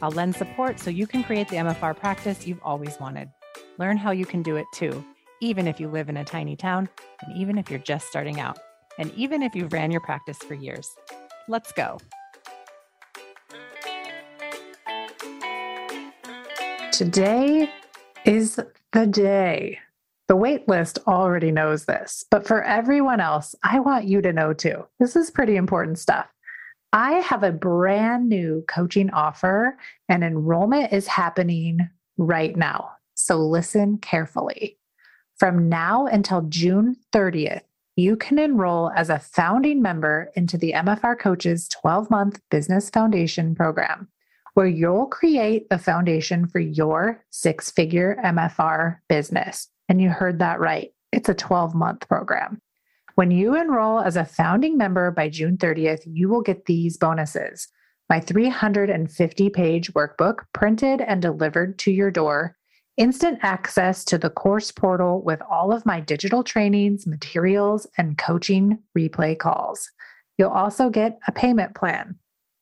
I'll lend support so you can create the MFR practice you've always wanted. Learn how you can do it too, even if you live in a tiny town, and even if you're just starting out, and even if you've ran your practice for years. Let's go. Today is the day. The wait list already knows this, but for everyone else, I want you to know too. This is pretty important stuff. I have a brand new coaching offer, and enrollment is happening right now. So listen carefully. From now until June 30th, you can enroll as a founding member into the MFR Coaches 12 month business foundation program, where you'll create the foundation for your six figure MFR business. And you heard that right. It's a 12 month program. When you enroll as a founding member by June 30th, you will get these bonuses my 350 page workbook printed and delivered to your door, instant access to the course portal with all of my digital trainings, materials, and coaching replay calls. You'll also get a payment plan.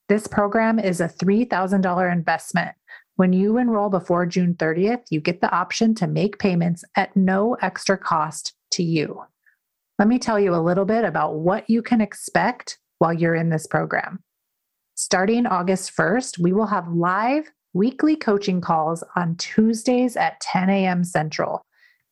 This program is a $3,000 investment. When you enroll before June 30th, you get the option to make payments at no extra cost to you. Let me tell you a little bit about what you can expect while you're in this program. Starting August 1st, we will have live weekly coaching calls on Tuesdays at 10 a.m. Central.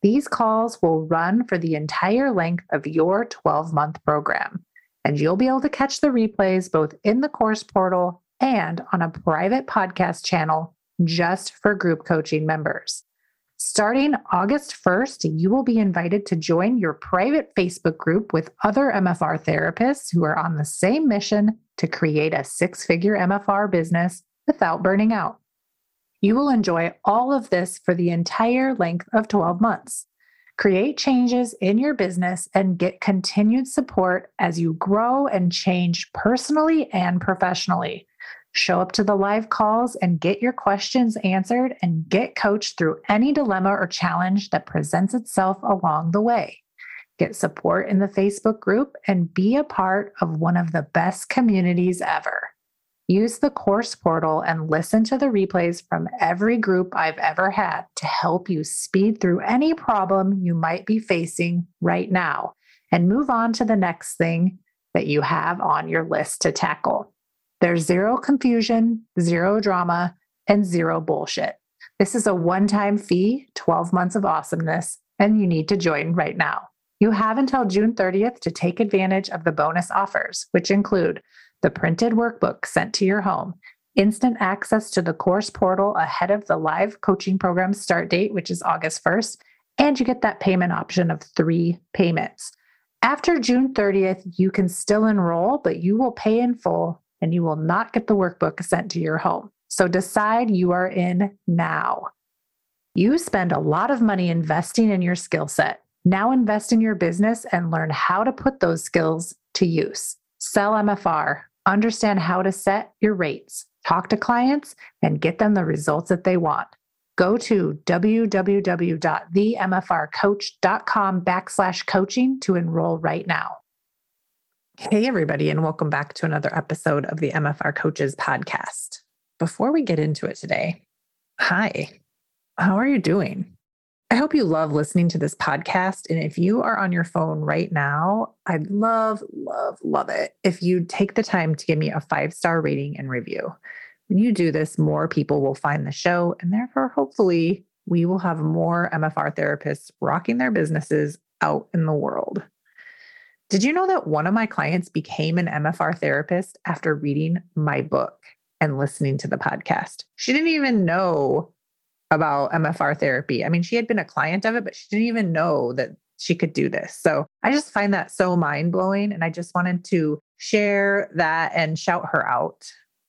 These calls will run for the entire length of your 12 month program, and you'll be able to catch the replays both in the course portal and on a private podcast channel just for group coaching members. Starting August 1st, you will be invited to join your private Facebook group with other MFR therapists who are on the same mission to create a six figure MFR business without burning out. You will enjoy all of this for the entire length of 12 months. Create changes in your business and get continued support as you grow and change personally and professionally. Show up to the live calls and get your questions answered and get coached through any dilemma or challenge that presents itself along the way. Get support in the Facebook group and be a part of one of the best communities ever. Use the course portal and listen to the replays from every group I've ever had to help you speed through any problem you might be facing right now and move on to the next thing that you have on your list to tackle. There's zero confusion, zero drama, and zero bullshit. This is a one time fee, 12 months of awesomeness, and you need to join right now. You have until June 30th to take advantage of the bonus offers, which include the printed workbook sent to your home, instant access to the course portal ahead of the live coaching program start date, which is August 1st, and you get that payment option of three payments. After June 30th, you can still enroll, but you will pay in full and you will not get the workbook sent to your home. So decide you are in now. You spend a lot of money investing in your skill set. Now invest in your business and learn how to put those skills to use. Sell MFR, understand how to set your rates, talk to clients, and get them the results that they want. Go to www.themfrcoach.com backslash coaching to enroll right now. Hey, everybody, and welcome back to another episode of the MFR Coaches podcast. Before we get into it today, hi, how are you doing? I hope you love listening to this podcast. And if you are on your phone right now, I'd love, love, love it if you take the time to give me a five star rating and review. When you do this, more people will find the show, and therefore, hopefully, we will have more MFR therapists rocking their businesses out in the world. Did you know that one of my clients became an MFR therapist after reading my book and listening to the podcast? She didn't even know about MFR therapy. I mean, she had been a client of it, but she didn't even know that she could do this. So I just find that so mind blowing. And I just wanted to share that and shout her out.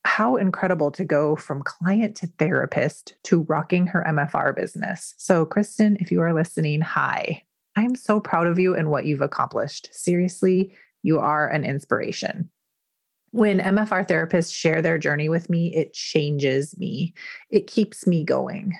how incredible to go from client to therapist to rocking her MFR business. So, Kristen, if you are listening, hi. I'm so proud of you and what you've accomplished. Seriously, you are an inspiration. When MFR therapists share their journey with me, it changes me. It keeps me going.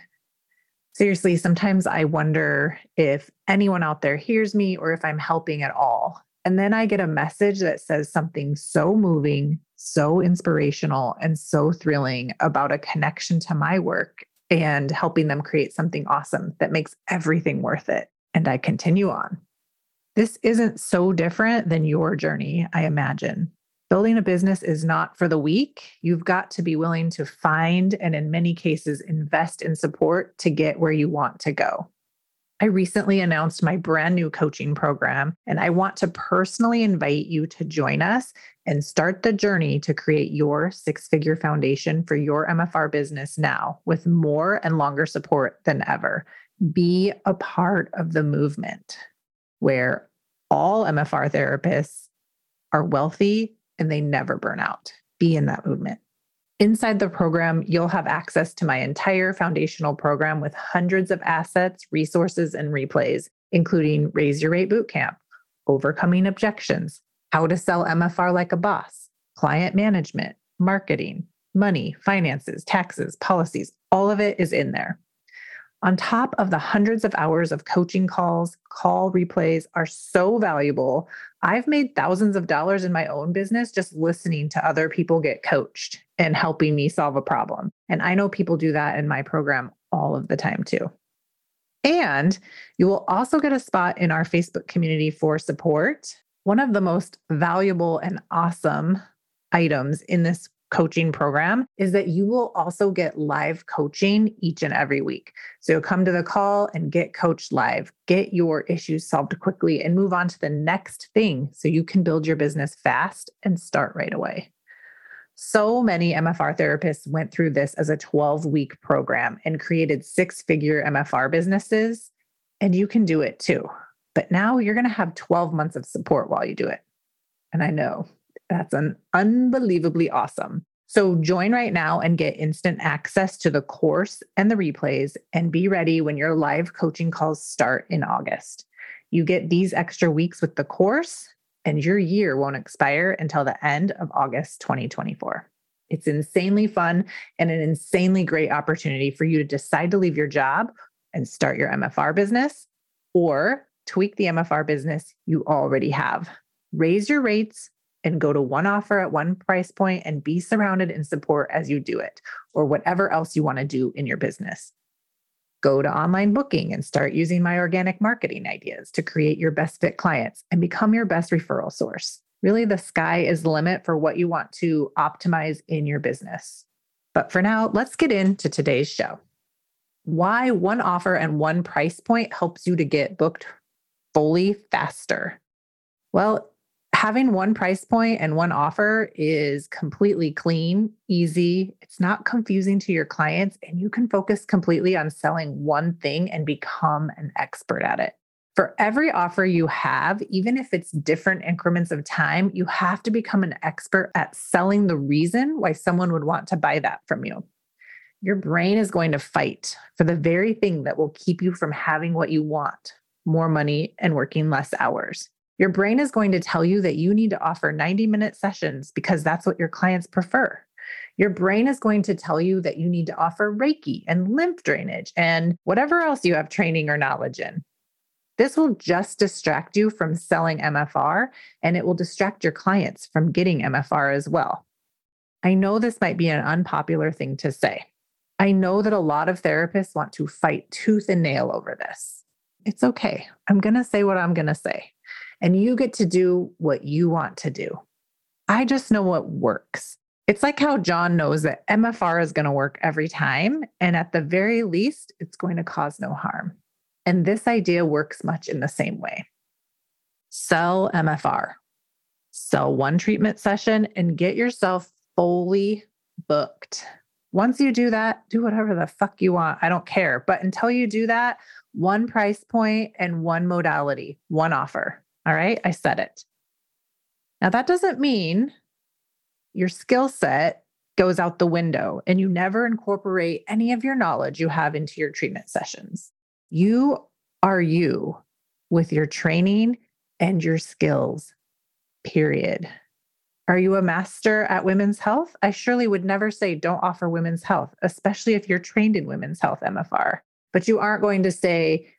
Seriously, sometimes I wonder if anyone out there hears me or if I'm helping at all. And then I get a message that says something so moving, so inspirational, and so thrilling about a connection to my work and helping them create something awesome that makes everything worth it. And I continue on. This isn't so different than your journey, I imagine. Building a business is not for the weak. You've got to be willing to find and, in many cases, invest in support to get where you want to go. I recently announced my brand new coaching program, and I want to personally invite you to join us and start the journey to create your six figure foundation for your MFR business now with more and longer support than ever. Be a part of the movement where all MFR therapists are wealthy and they never burn out. Be in that movement. Inside the program, you'll have access to my entire foundational program with hundreds of assets, resources, and replays, including Raise Your Rate Bootcamp, Overcoming Objections, How to Sell MFR Like a Boss, Client Management, Marketing, Money, Finances, Taxes, Policies. All of it is in there. On top of the hundreds of hours of coaching calls, call replays are so valuable. I've made thousands of dollars in my own business just listening to other people get coached and helping me solve a problem. And I know people do that in my program all of the time too. And you will also get a spot in our Facebook community for support. One of the most valuable and awesome items in this coaching program is that you will also get live coaching each and every week. So you'll come to the call and get coached live, get your issues solved quickly, and move on to the next thing so you can build your business fast and start right away. So many MFR therapists went through this as a 12 week program and created six figure MFR businesses, and you can do it too. But now you're going to have 12 months of support while you do it. And I know that's an unbelievably awesome. So join right now and get instant access to the course and the replays and be ready when your live coaching calls start in August. You get these extra weeks with the course and your year won't expire until the end of August 2024. It's insanely fun and an insanely great opportunity for you to decide to leave your job and start your MFR business or tweak the MFR business you already have. Raise your rates and go to one offer at one price point and be surrounded in support as you do it, or whatever else you want to do in your business. Go to online booking and start using my organic marketing ideas to create your best fit clients and become your best referral source. Really, the sky is the limit for what you want to optimize in your business. But for now, let's get into today's show. Why one offer and one price point helps you to get booked fully faster. Well, having one price point and one offer is completely clean, easy. It's not confusing to your clients, and you can focus completely on selling one thing and become an expert at it. For every offer you have, even if it's different increments of time, you have to become an expert at selling the reason why someone would want to buy that from you. Your brain is going to fight for the very thing that will keep you from having what you want more money and working less hours. Your brain is going to tell you that you need to offer 90 minute sessions because that's what your clients prefer. Your brain is going to tell you that you need to offer Reiki and lymph drainage and whatever else you have training or knowledge in. This will just distract you from selling MFR and it will distract your clients from getting MFR as well. I know this might be an unpopular thing to say. I know that a lot of therapists want to fight tooth and nail over this. It's okay. I'm going to say what I'm going to say and you get to do what you want to do. I just know what works. It's like how John knows that MFR is going to work every time. And at the very least, it's going to cause no harm. And this idea works much in the same way. Sell MFR, sell one treatment session, and get yourself fully booked. Once you do that, do whatever the fuck you want. I don't care. But until you do that, one price point and one modality, one offer. All right, I said it. Now, that doesn't mean your skill set goes out the window and you never incorporate any of your knowledge you have into your treatment sessions. You are you with your training and your skills, period. Are you a master at women's health? I surely would never say don't offer women's health, especially if you're trained in women's health MFR. But you aren't going to say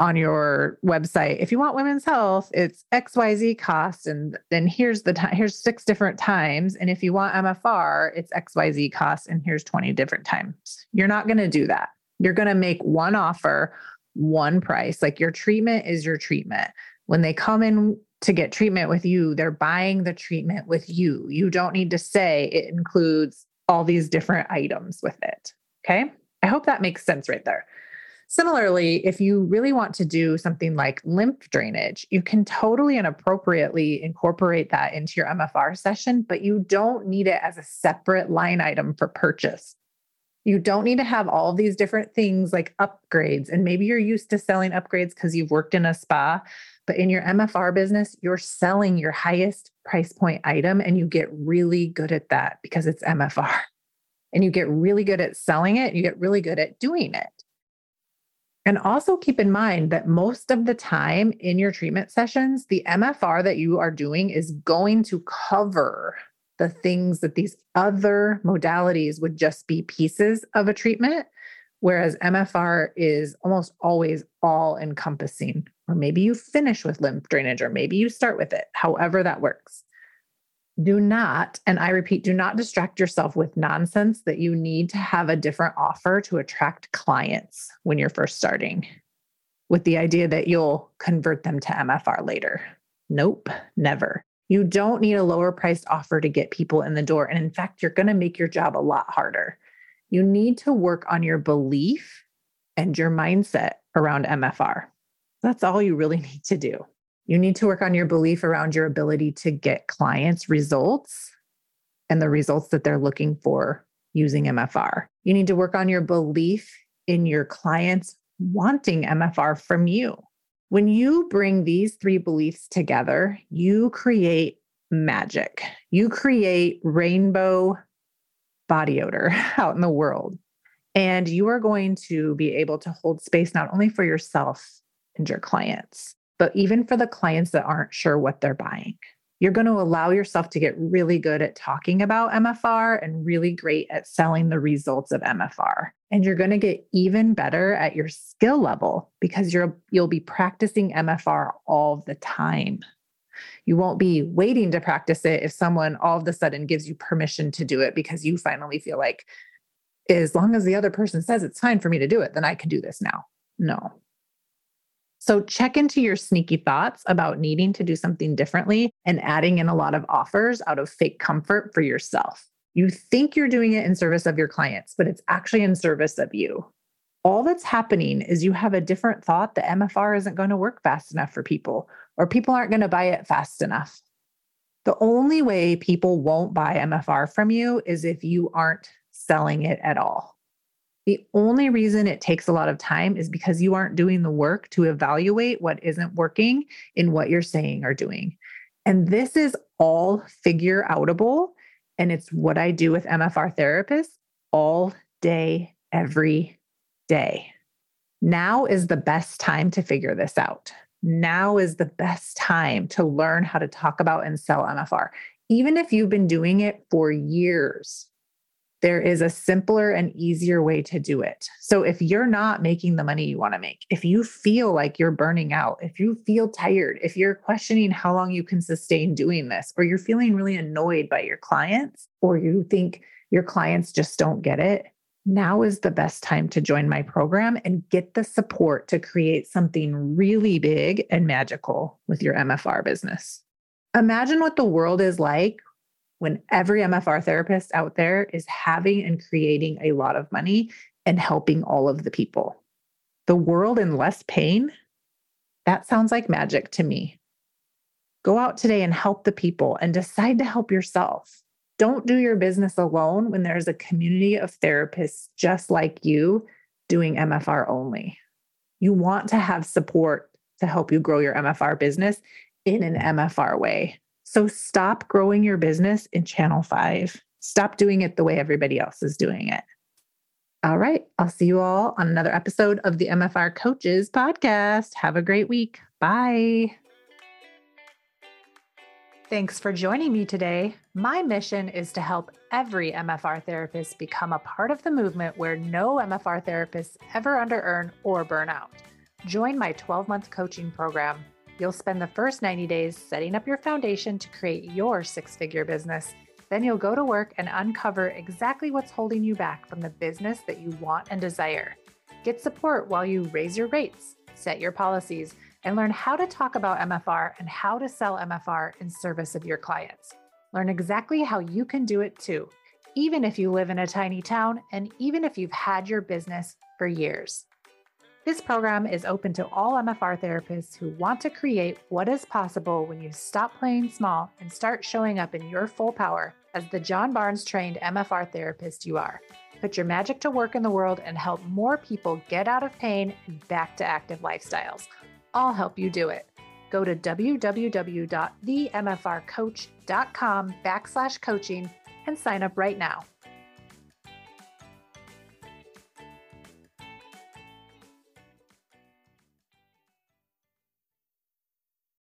on your website, if you want women's health, it's XYZ cost. And then here's the time, here's six different times. And if you want MFR, it's XYZ cost. And here's 20 different times. You're not going to do that. You're going to make one offer, one price. Like your treatment is your treatment. When they come in to get treatment with you, they're buying the treatment with you. You don't need to say it includes all these different items with it. Okay. I hope that makes sense right there. Similarly, if you really want to do something like lymph drainage, you can totally and appropriately incorporate that into your MFR session, but you don't need it as a separate line item for purchase. You don't need to have all these different things like upgrades. And maybe you're used to selling upgrades because you've worked in a spa, but in your MFR business, you're selling your highest price point item and you get really good at that because it's MFR. And you get really good at selling it, you get really good at doing it. And also keep in mind that most of the time in your treatment sessions, the MFR that you are doing is going to cover the things that these other modalities would just be pieces of a treatment. Whereas MFR is almost always all encompassing. Or maybe you finish with lymph drainage, or maybe you start with it, however that works do not, and I repeat, do not distract yourself with nonsense that you need to have a different offer to attract clients when you're first starting with the idea that you'll convert them to MFR later. Nope, never. You don't need a lower priced offer to get people in the door. And in fact, you're going to make your job a lot harder. You need to work on your belief and your mindset around MFR. That's all you really need to do. You need to work on your belief around your ability to get clients results and the results that they're looking for using MFR. You need to work on your belief in your clients wanting MFR from you. When you bring these three beliefs together, you create magic. You create rainbow body odor out in the world. And you are going to be able to hold space not only for yourself and your clients, but even for the clients that aren't sure what they're buying, you're going to allow yourself to get really good at talking about MFR and really great at selling the results of MFR. And you're going to get even better at your skill level because you're you'll be practicing MFR all the time. You won't be waiting to practice it if someone all of a sudden gives you permission to do it because you finally feel like as long as the other person says it's fine for me to do it, then I can do this now. No, so check into your sneaky thoughts about needing to do something differently and adding in a lot of offers out of fake comfort for yourself. You think you're doing it in service of your clients, but it's actually in service of you. All that's happening is you have a different thought that MFR isn't going to work fast enough for people, or people aren't going to buy it fast enough. The only way people won't buy MFR from you is if you aren't selling it at all. The only reason it takes a lot of time is because you aren't doing the work to evaluate what isn't working in what you're saying or doing. And this is all figure outable. And it's what I do with MFR therapists all day, every day. Now is the best time to figure this out. Now is the best time to learn how to talk about and sell MFR. Even if you've been doing it for years, there is a simpler and easier way to do it. So if you're not making the money you want to make, if you feel like you're burning out, if you feel tired, if you're questioning how long you can sustain doing this, or you're feeling really annoyed by your clients, or you think your clients just don't get it, now is the best time to join my program and get the support to create something really big and magical with your MFR business. Imagine what the world is like when every MFR therapist out there is having and creating a lot of money and helping all of the people. The world in less pain, that sounds like magic to me. Go out today and help the people and decide to help yourself. Don't do your business alone when there's a community of therapists just like you doing MFR only. You want to have support to help you grow your MFR business in an MFR way. So stop growing your business in channel five Stop doing it the way everybody else is doing it. All right. I'll see you all on another episode of the MFR Coaches podcast. Have a great week. Bye. Thanks for joining me today. My mission is to help every MFR therapist become a part of the movement where no MFR therapists ever under earn or burn out. Join my 12 month coaching program. You'll spend the first 90 days setting up your foundation to create your six figure business then you'll go to work and uncover exactly what's holding you back from the business that you want and desire. Get support while you raise your rates, set your policies, and learn how to talk about MFR and how to sell MFR in service of your clients. Learn exactly how you can do it too, even if you live in a tiny town and even if you've had your business for years. This program is open to all MFR therapists who want to create what is possible when you stop playing small and start showing up in your full power as the John Barnes trained MFR therapist you are. Put your magic to work in the world and help more people get out of pain and back to active lifestyles. I'll help you do it. Go to www.themfrcoach.com backslash coaching and sign up right now.